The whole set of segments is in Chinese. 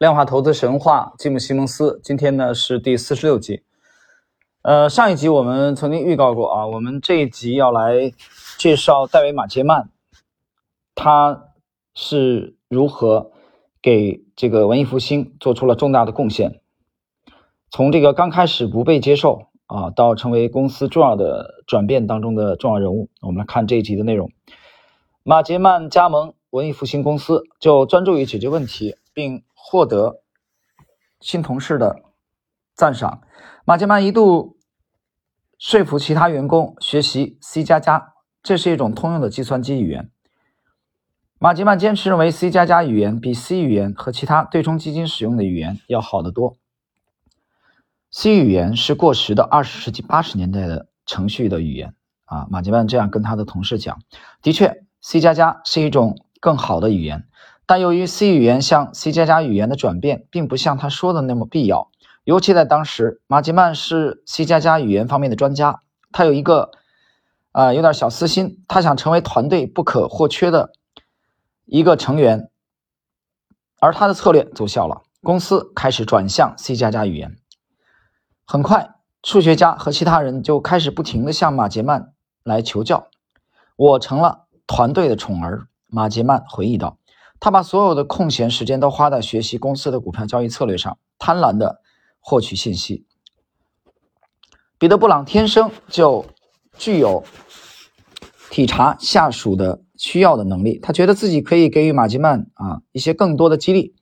量化投资神话，吉姆·西蒙斯。今天呢是第四十六集。呃，上一集我们曾经预告过啊，我们这一集要来介绍戴维·马杰曼，他是如何给这个文艺复兴做出了重大的贡献。从这个刚开始不被接受啊，到成为公司重要的转变当中的重要人物，我们来看这一集的内容。马杰曼加盟文艺复兴公司，就专注于解决问题，并获得新同事的赞赏。马杰曼一度说服其他员工学习 C 加加，这是一种通用的计算机语言。马杰曼坚持认为 C 加加语言比 C 语言和其他对冲基金使用的语言要好得多。C 语言是过时的二十世纪八十年代的程序的语言啊。马杰曼这样跟他的同事讲：“的确，C 加加是一种更好的语言。”但由于 C 语言向 C 加加语言的转变，并不像他说的那么必要，尤其在当时，马吉曼是 C 加加语言方面的专家，他有一个，呃，有点小私心，他想成为团队不可或缺的一个成员，而他的策略奏效了，公司开始转向 C 加加语言。很快，数学家和其他人就开始不停地向马杰曼来求教，我成了团队的宠儿。马杰曼回忆道。他把所有的空闲时间都花在学习公司的股票交易策略上，贪婪的获取信息。彼得·布朗天生就具有体察下属的需要的能力，他觉得自己可以给予马吉曼啊一些更多的激励，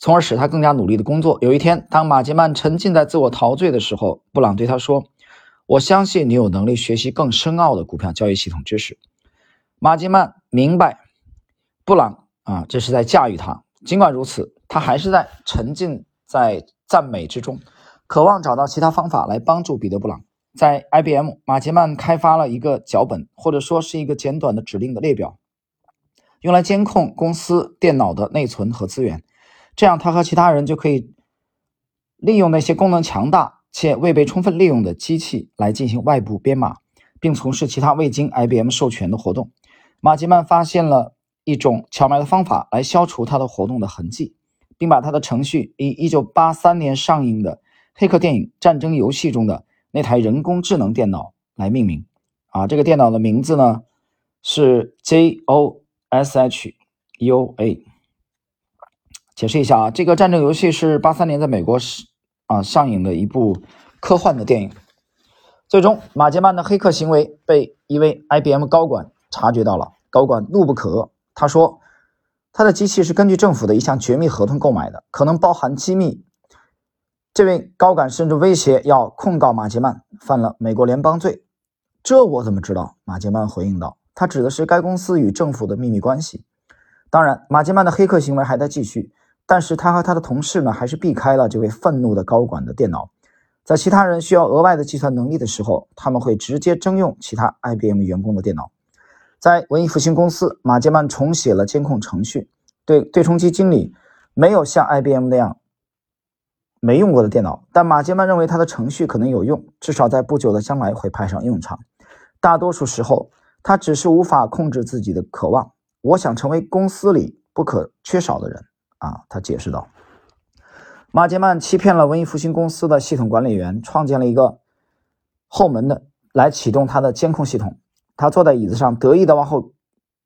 从而使他更加努力的工作。有一天，当马吉曼沉浸在自我陶醉的时候，布朗对他说：“我相信你有能力学习更深奥的股票交易系统知识。”马吉曼明白布朗。啊，这是在驾驭他。尽管如此，他还是在沉浸在赞美之中，渴望找到其他方法来帮助彼得·布朗。在 IBM，马杰曼开发了一个脚本，或者说是一个简短的指令的列表，用来监控公司电脑的内存和资源。这样，他和其他人就可以利用那些功能强大且未被充分利用的机器来进行外部编码，并从事其他未经 IBM 授权的活动。马杰曼发现了。一种巧妙的方法来消除他的活动的痕迹，并把他的程序以1983年上映的黑客电影《战争游戏》中的那台人工智能电脑来命名。啊，这个电脑的名字呢是 JOSH-UA。解释一下啊，这个《战争游戏》是83年在美国是啊上映的一部科幻的电影。最终，马杰曼的黑客行为被一位 IBM 高管察觉到了，高管怒不可遏。他说，他的机器是根据政府的一项绝密合同购买的，可能包含机密。这位高管甚至威胁要控告马杰曼犯了美国联邦罪。这我怎么知道？马杰曼回应道：“他指的是该公司与政府的秘密关系。当然，马杰曼的黑客行为还在继续，但是他和他的同事呢，还是避开了这位愤怒的高管的电脑。在其他人需要额外的计算能力的时候，他们会直接征用其他 IBM 员工的电脑。”在文艺复兴公司，马杰曼重写了监控程序。对对冲基经理没有像 IBM 那样没用过的电脑，但马杰曼认为他的程序可能有用，至少在不久的将来会派上用场。大多数时候，他只是无法控制自己的渴望。我想成为公司里不可缺少的人啊，他解释道。马杰曼欺骗了文艺复兴公司的系统管理员，创建了一个后门的来启动他的监控系统。他坐在椅子上，得意的往后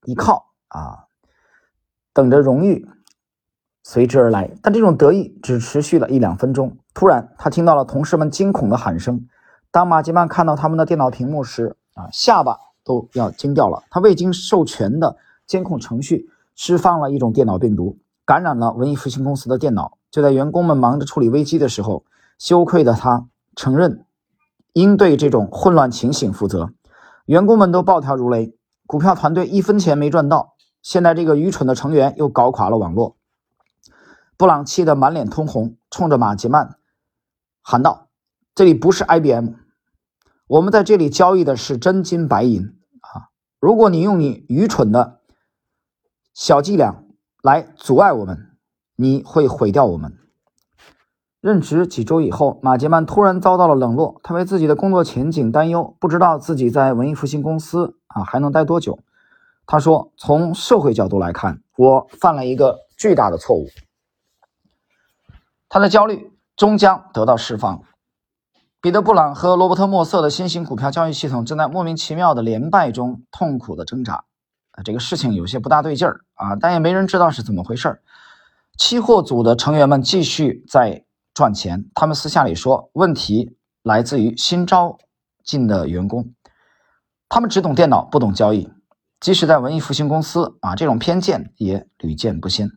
一靠，啊，等着荣誉随之而来。但这种得意只持续了一两分钟。突然，他听到了同事们惊恐的喊声。当马吉曼看到他们的电脑屏幕时，啊，下巴都要惊掉了。他未经授权的监控程序释放了一种电脑病毒，感染了文艺复兴公司的电脑。就在员工们忙着处理危机的时候，羞愧的他承认应对这种混乱情形负责。员工们都暴跳如雷，股票团队一分钱没赚到。现在这个愚蠢的成员又搞垮了网络。布朗气得满脸通红，冲着马吉曼喊道：“这里不是 IBM，我们在这里交易的是真金白银啊！如果你用你愚蠢的小伎俩来阻碍我们，你会毁掉我们。”任职几周以后，马杰曼突然遭到了冷落。他为自己的工作前景担忧，不知道自己在文艺复兴公司啊还能待多久。他说：“从社会角度来看，我犯了一个巨大的错误。他的焦虑终将得到释放。彼得·布朗和罗伯特·莫瑟的新型股票交易系统正在莫名其妙的连败中痛苦的挣扎。啊，这个事情有些不大对劲儿啊，但也没人知道是怎么回事儿。期货组的成员们继续在赚钱，他们私下里说，问题来自于新招进的员工，他们只懂电脑，不懂交易。即使在文艺复兴公司啊，这种偏见也屡见不鲜。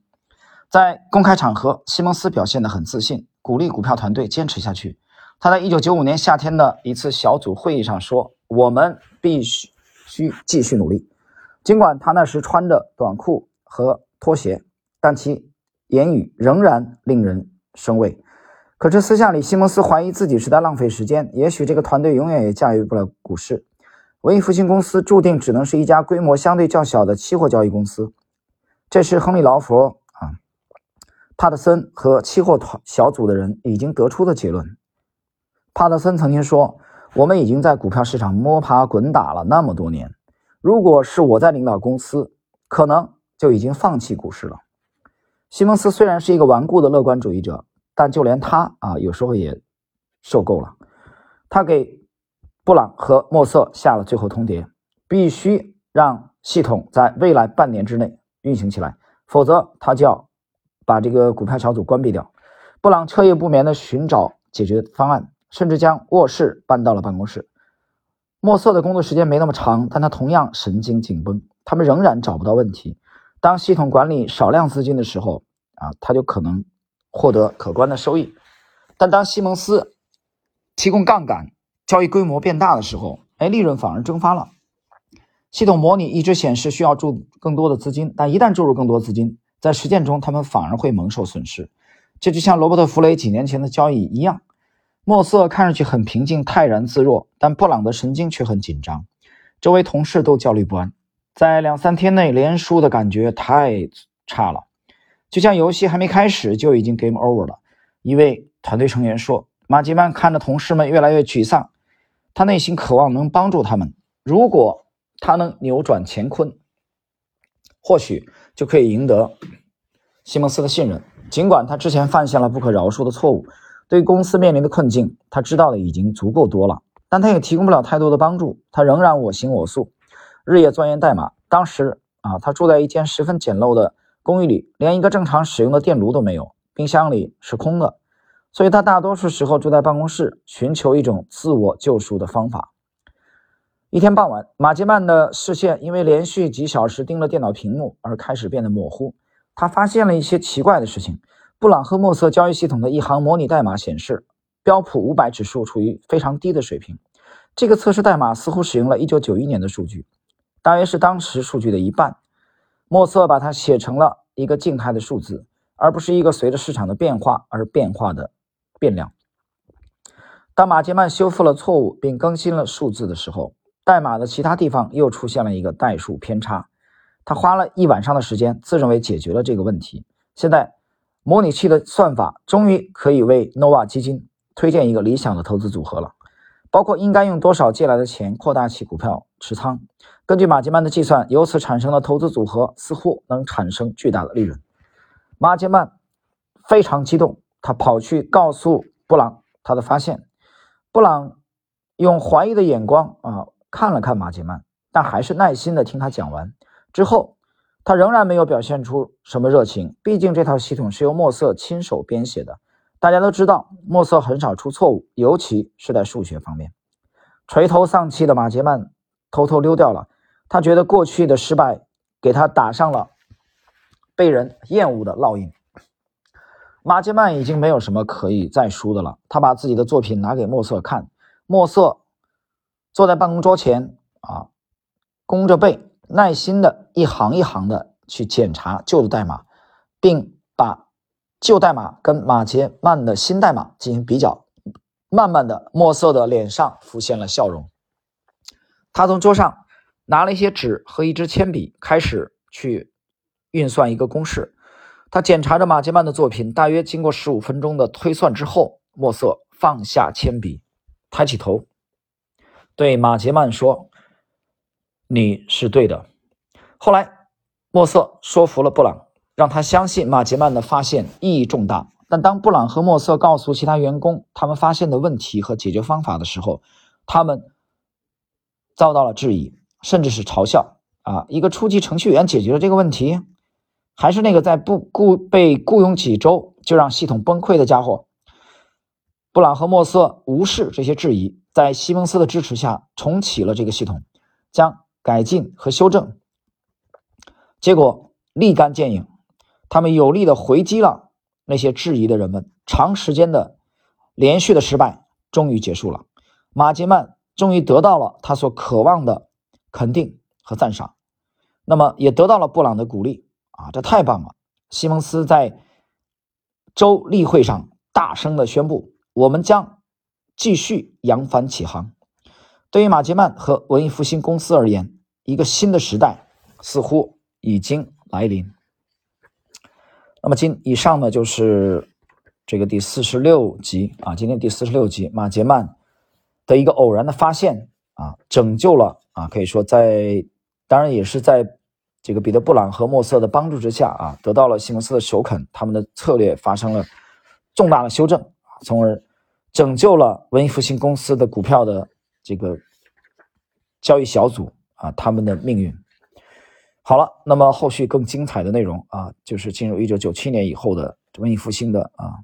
在公开场合，西蒙斯表现得很自信，鼓励股票团队坚持下去。他在1995年夏天的一次小组会议上说：“我们必须需继续努力。”尽管他那时穿着短裤和拖鞋，但其言语仍然令人生畏。可是私下里，西蒙斯怀疑自己是在浪费时间。也许这个团队永远也驾驭不了股市。文艺复兴公司注定只能是一家规模相对较小的期货交易公司，这是亨利·劳佛啊、帕特森和期货团小组的人已经得出的结论。帕特森曾经说：“我们已经在股票市场摸爬滚打了那么多年，如果是我在领导公司，可能就已经放弃股市了。”西蒙斯虽然是一个顽固的乐观主义者，但就连他啊，有时候也受够了。他给。布朗和莫瑟下了最后通牒，必须让系统在未来半年之内运行起来，否则他就要把这个股票小组关闭掉。布朗彻夜不眠地寻找解决方案，甚至将卧室搬到了办公室。莫瑟的工作时间没那么长，但他同样神经紧绷。他们仍然找不到问题。当系统管理少量资金的时候，啊，他就可能获得可观的收益。但当西蒙斯提供杠杆，交易规模变大的时候，哎，利润反而蒸发了。系统模拟一直显示需要注更多的资金，但一旦注入更多资金，在实践中他们反而会蒙受损失。这就像罗伯特·弗雷几年前的交易一样。莫瑟看上去很平静、泰然自若，但布朗的神经却很紧张，周围同事都焦虑不安。在两三天内连输的感觉太差了，就像游戏还没开始就已经 game over 了。一位团队成员说：“马吉曼看着同事们越来越沮丧。”他内心渴望能帮助他们，如果他能扭转乾坤，或许就可以赢得西蒙斯的信任。尽管他之前犯下了不可饶恕的错误，对公司面临的困境，他知道的已经足够多了，但他也提供不了太多的帮助。他仍然我行我素，日夜钻研代码。当时啊，他住在一间十分简陋的公寓里，连一个正常使用的电炉都没有，冰箱里是空的。所以他大多数时候住在办公室，寻求一种自我救赎的方法。一天傍晚，马吉曼的视线因为连续几小时盯着电脑屏幕而开始变得模糊。他发现了一些奇怪的事情。布朗赫莫瑟交易系统的一行模拟代码显示，标普五百指数处于非常低的水平。这个测试代码似乎使用了一九九一年的数据，大约是当时数据的一半。莫瑟把它写成了一个静态的数字，而不是一个随着市场的变化而变化的。变量。当马杰曼修复了错误并更新了数字的时候，代码的其他地方又出现了一个代数偏差。他花了一晚上的时间，自认为解决了这个问题。现在，模拟器的算法终于可以为 Nova 基金推荐一个理想的投资组合了，包括应该用多少借来的钱扩大其股票持仓。根据马杰曼的计算，由此产生的投资组合似乎能产生巨大的利润。马杰曼非常激动。他跑去告诉布朗他的发现，布朗用怀疑的眼光啊看了看马杰曼，但还是耐心的听他讲完。之后，他仍然没有表现出什么热情，毕竟这套系统是由墨瑟亲手编写的。大家都知道，墨瑟很少出错误，尤其是在数学方面。垂头丧气的马杰曼偷偷溜掉了。他觉得过去的失败给他打上了被人厌恶的烙印。马杰曼已经没有什么可以再输的了。他把自己的作品拿给莫瑟看，莫瑟坐在办公桌前啊，弓着背，耐心的一行一行的去检查旧的代码，并把旧代码跟马杰曼的新代码进行比较。慢慢的，墨色的脸上浮现了笑容。他从桌上拿了一些纸和一支铅笔，开始去运算一个公式。他检查着马杰曼的作品，大约经过十五分钟的推算之后，墨色放下铅笔，抬起头，对马杰曼说：“你是对的。”后来，墨色说服了布朗，让他相信马杰曼的发现意义重大，但当布朗和莫瑟告诉其他员工他们发现的问题和解决方法的时候，他们遭到了质疑，甚至是嘲笑。啊，一个初级程序员解决了这个问题，还是那个在不雇被雇佣几周就让系统崩溃的家伙？布朗和莫瑟无视这些质疑，在西蒙斯的支持下重启了这个系统，将改进和修正。结果立竿见影，他们有力的回击了那些质疑的人们。长时间的连续的失败终于结束了，马杰曼终于得到了他所渴望的肯定和赞赏。那么也得到了布朗的鼓励啊，这太棒了！西蒙斯在州例会上大声的宣布：“我们将继续扬帆起航。”对于马杰曼和文艺复兴公司而言，一个新的时代似乎已经来临。那么今以上呢，就是这个第四十六集啊，今天第四十六集马杰曼的一个偶然的发现啊，拯救了啊，可以说在当然也是在。这个彼得·布朗和莫瑟的帮助之下啊，得到了西蒙斯的首肯，他们的策略发生了重大的修正从而拯救了文艺复兴公司的股票的这个交易小组啊，他们的命运。好了，那么后续更精彩的内容啊，就是进入一九九七年以后的文艺复兴的啊，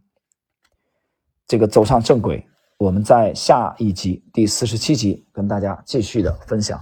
这个走上正轨。我们在下一集第四十七集跟大家继续的分享。